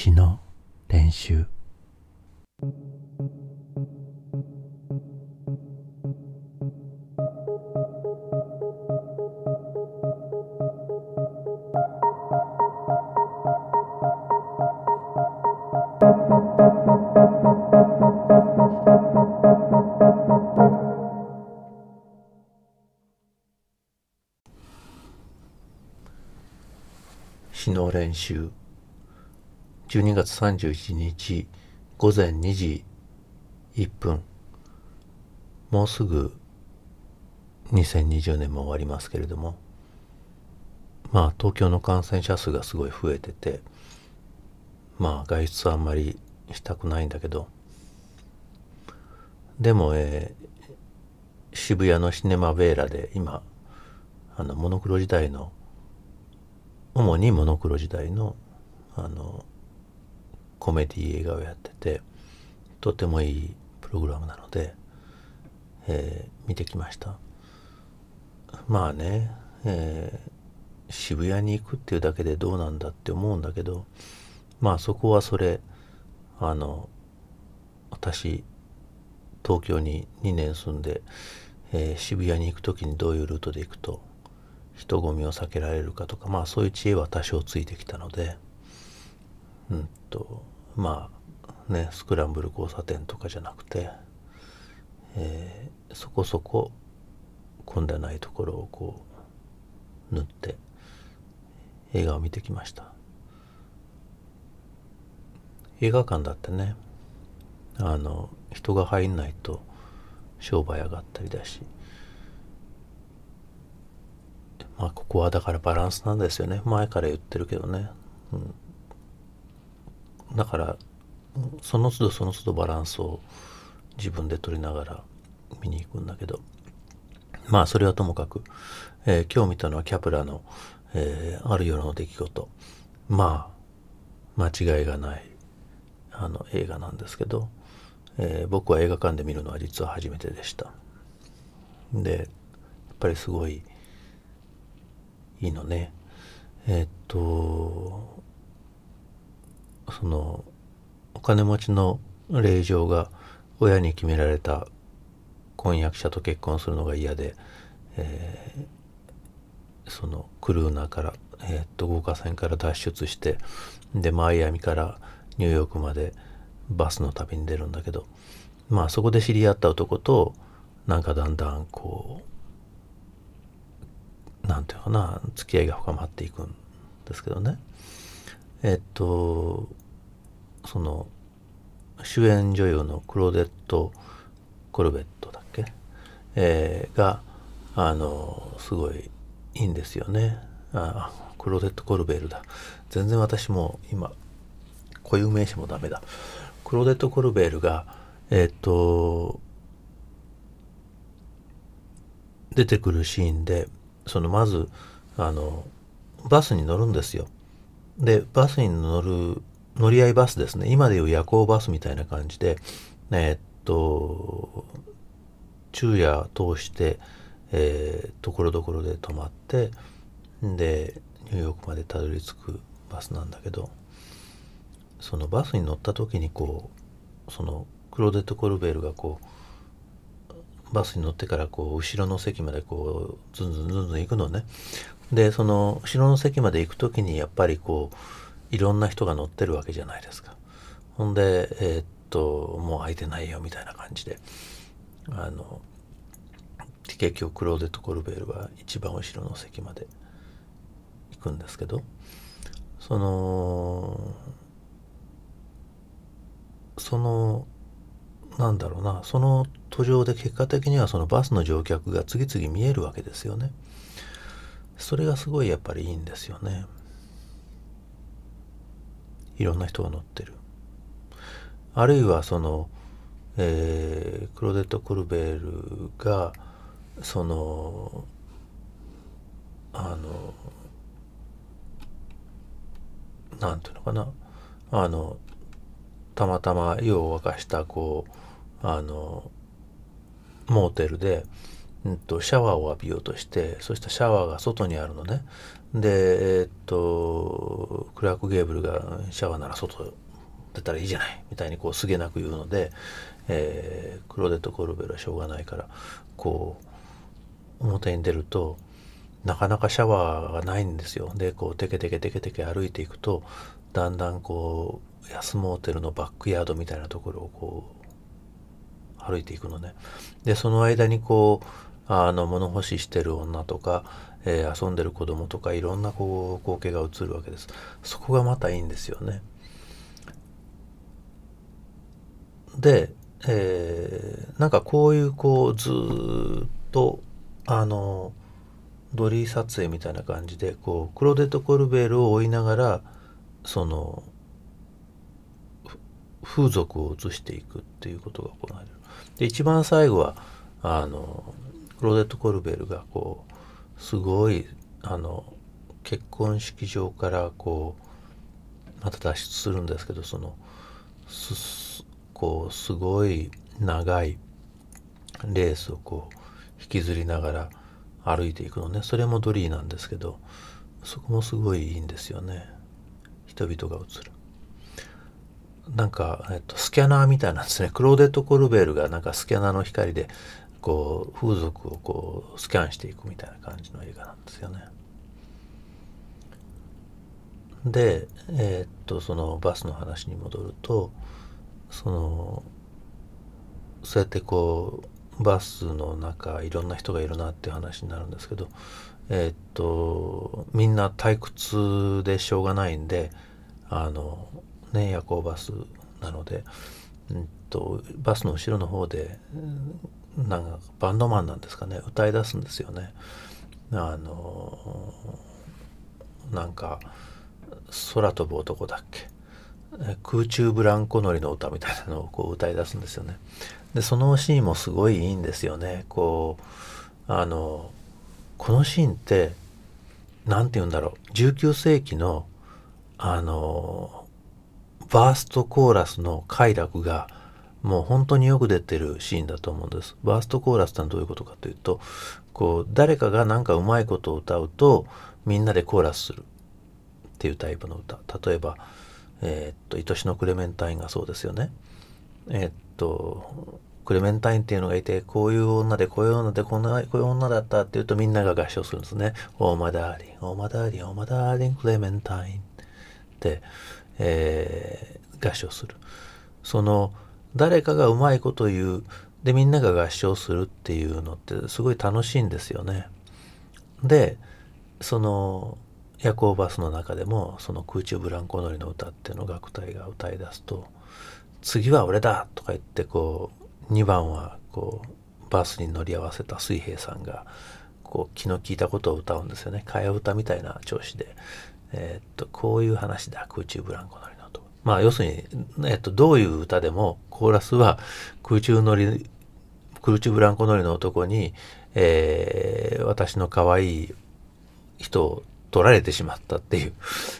詩の練習。詩の練習。12月31日午前2時1分。もうすぐ2020年も終わりますけれども。まあ東京の感染者数がすごい増えててまあ外出はあんまりしたくないんだけど。でも、えー、渋谷のシネマベーラで今あのモノクロ時代の主にモノクロ時代のあのコメディ映画をやっててとてもいいプログラムなので、えー、見てきました。まあね、えー、渋谷に行くっていうだけでどうなんだって思うんだけどまあそこはそれあの私東京に2年住んで、えー、渋谷に行く時にどういうルートで行くと人混みを避けられるかとかまあそういう知恵は多少ついてきたのでうん。とまあねスクランブル交差点とかじゃなくて、えー、そこそこ混んでないところをこう塗って映画を見てきました。映画館だってねあの人が入んないと商売上がったりだし。まあここはだからバランスなんですよね。前から言ってるけどね、うん、だからその都度その都度バランスを自分で取りながら見に行くんだけど。まあそれはともかく、えー、今日見たのはキャプラの、えー、ある夜の出来事。まあ間違いがないあの映画なんですけど、えー、僕は映画館で見るのは実は初めてでした。でやっぱりすごいいいのね。えっとそのお金持ちの令嬢が親に決められた婚約者と結婚するのが嫌で、えー、そのクルーナーから、えー、っと豪華船から脱出してでマイアミからニューヨークまでバスの旅に出るんだけどまあそこで知り合った男となんかだんだんこうなんていうかな付き合いが深まっていくんですけどね。えっとその主演女優のクロデット・コルベットだっけ、えー、があのすごいいいんですよね。あクロデット・コルベールだ。全然私も今固有名詞もダメだ。クロデット・コルベールがえっ、と出てくるシーンでそのまずあのバスに乗るんですよ。でバスに乗る乗り合いバスですね。今でいう夜行バスみたいな感じでえー、っと昼夜通してえー、ところどころで止まってでニューヨークまでたどり着くバスなんだけどそのバスに乗った時にこうそのクローデット・コルベールがこうバスに乗ってからこう後ろの席までこうズンズンズンズン行くのね。でその後ろの席まで行く時にやっぱりこういろんな人が乗ってるわけじゃないですか。ほんでえー、っともう空いてないよみたいな感じで。あの結局クローデット・コルベールは一番後ろの席まで行くんですけど。そのそのなんだろうなその途上で結果的にはそのバスの乗客が次々見えるわけですよね。それがすごいやっぱりいいんですよね。いろんな人が乗ってる。あるいはその、えー、クロデット・コルベールがそのあのなんていうのかな。あのたまたま湯を沸かしたこうあのモーテルでうんと、シャワーを浴びようとしてそしたらシャワーが外にあるのね。でえー、っとクラーク・ゲーブルがシャワーなら外出たらいいじゃない。みたいにこうすげなく言うので、えー、クロデット・コルベルはしょうがないからこう表に出るとなかなかシャワーがないんですよ。でこうテケテケテケテケ歩いていくとだんだんこう安モーテルのバックヤードみたいなところをこう歩いていくのね。でその間にこうあの物干ししてる女とか、えー、遊んでる子供とかいろんなこう光景が映るわけです。そこがまたいいんですよね。で、えー、なんかこういうこうずっとあのドリー撮影みたいな感じでこうクロデト・コルベールを追いながらその風俗を映していくっていうことが行われる。で一番最後はあのクロデット・コルベルがこうすごいあの結婚式場からこうまた脱出するんですけどそのすこうすごい長いレースをこう引きずりながら歩いていくのね。それもドリーなんですけどそこもすごいいいんですよね。人々が映る。なんか、えっと、スキャナーみたいなんですねクローデット・コルベールがなんかスキャナーの光でこう風俗をこうスキャンしていくみたいな感じの映画なんですよね。でえー、っとそのバスの話に戻るとそのそうやってこうバスの中いろんな人がいるなっていう話になるんですけどえー、っとみんな退屈でしょうがないんであのね夜行バスなので、うんと、バスの後ろの方でなんかバンドマンなんですかね歌い出すんですよね。あのなんか空飛ぶ男だっけ空中ブランコ乗りの歌みたいなのをこう歌い出すんですよね。でそのシーンもすごいいいんですよねこうあのこのシーンって何て言うんだろう19世紀のあのバーストコーラスの快楽がもう本当によく出てるシーンだと思うんです。バーストコーラスってのはどういうことかというとこう誰かが何かうまいことを歌うとみんなでコーラスするっていうタイプの歌例えばえー、っと愛しのクレメンタインがそうですよね。えー、っとクレメンタインっていうのがいてこういう女でこういう女でこんなこういう女だったっていうとみんなが合唱するんですね。 Oh my darling oh my darling oh my darling Clementine って、えー、合唱する。その誰かがうまいこと言うでみんなが合唱するっていうのってすごい楽しいんですよね。でその夜行バスの中でもその空中ブランコ乗りの歌っていうのを楽隊が歌い出すと次は俺だとか言ってこう2番はこうバスに乗り合わせた水平さんがこう気の利いたことを歌うんですよね替え歌みたいな調子で、えー、っとこういう話だ空中ブランコ乗りのとまあ要するに、えっと、どういう歌でもコーラスは空中乗り空中ブランコ乗りの男に、えー、私の可愛い人を取られてしまったっていう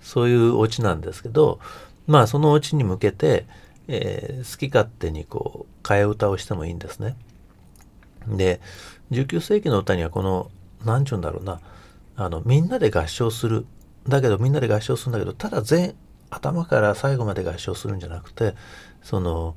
そういうオチなんですけどまあそのオチに向けてえー、好き勝手にこう替え歌をしてもいいんですね。で19世紀の歌にはこの何ちゅうんだろうなあのみんなで合唱するだけどみんなで合唱するんだけどただ全頭から最後まで合唱するんじゃなくてその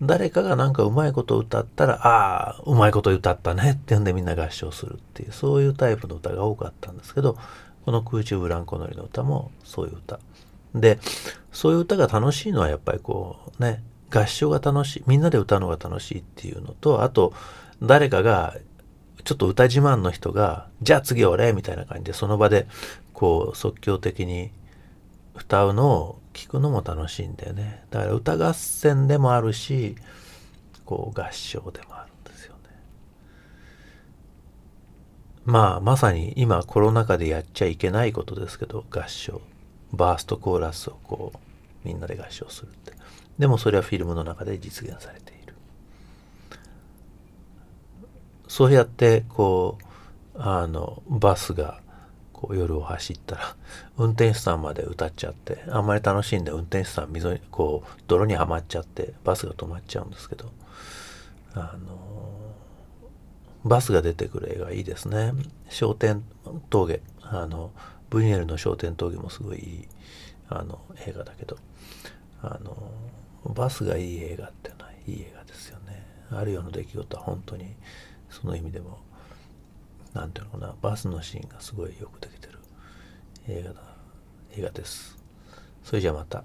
誰かがなんかうまいことを歌ったらああうまいこと歌ったねって言うんでみんな合唱するっていうそういうタイプの歌が多かったんですけどこの空中ブランコ乗りの歌もそういう歌。でそういう歌が楽しいのはやっぱりこうね合唱が楽しいみんなで歌うのが楽しいっていうのとあと誰かがちょっと歌自慢の人が「じゃあ次俺」みたいな感じでその場でこう即興的に歌うのを聞くのも楽しいんだよね。だから歌合戦でもあるしこう合唱でもあるんですよね。まあまさに今コロナ禍でやっちゃいけないことですけど合唱。バーストコーラスをこうみんなで合唱するって。でもそれはフィルムの中で実現されている。そうやってこうあのバスがこう夜を走ったら運転手さんまで歌っちゃってあんまり楽しんで運転手さん溝にこう泥にはまっちゃってバスが止まっちゃうんですけどあのバスが出てくる映画いいですね。商店峠あのブニエルの焦点闘技もすごいいいあの映画だけどあのバスがいい映画ってのはいい映画ですよね。あるような出来事は本当にその意味でも何ていうのかなバスのシーンがすごいよくできてる映画だ映画ですそれじゃあまた。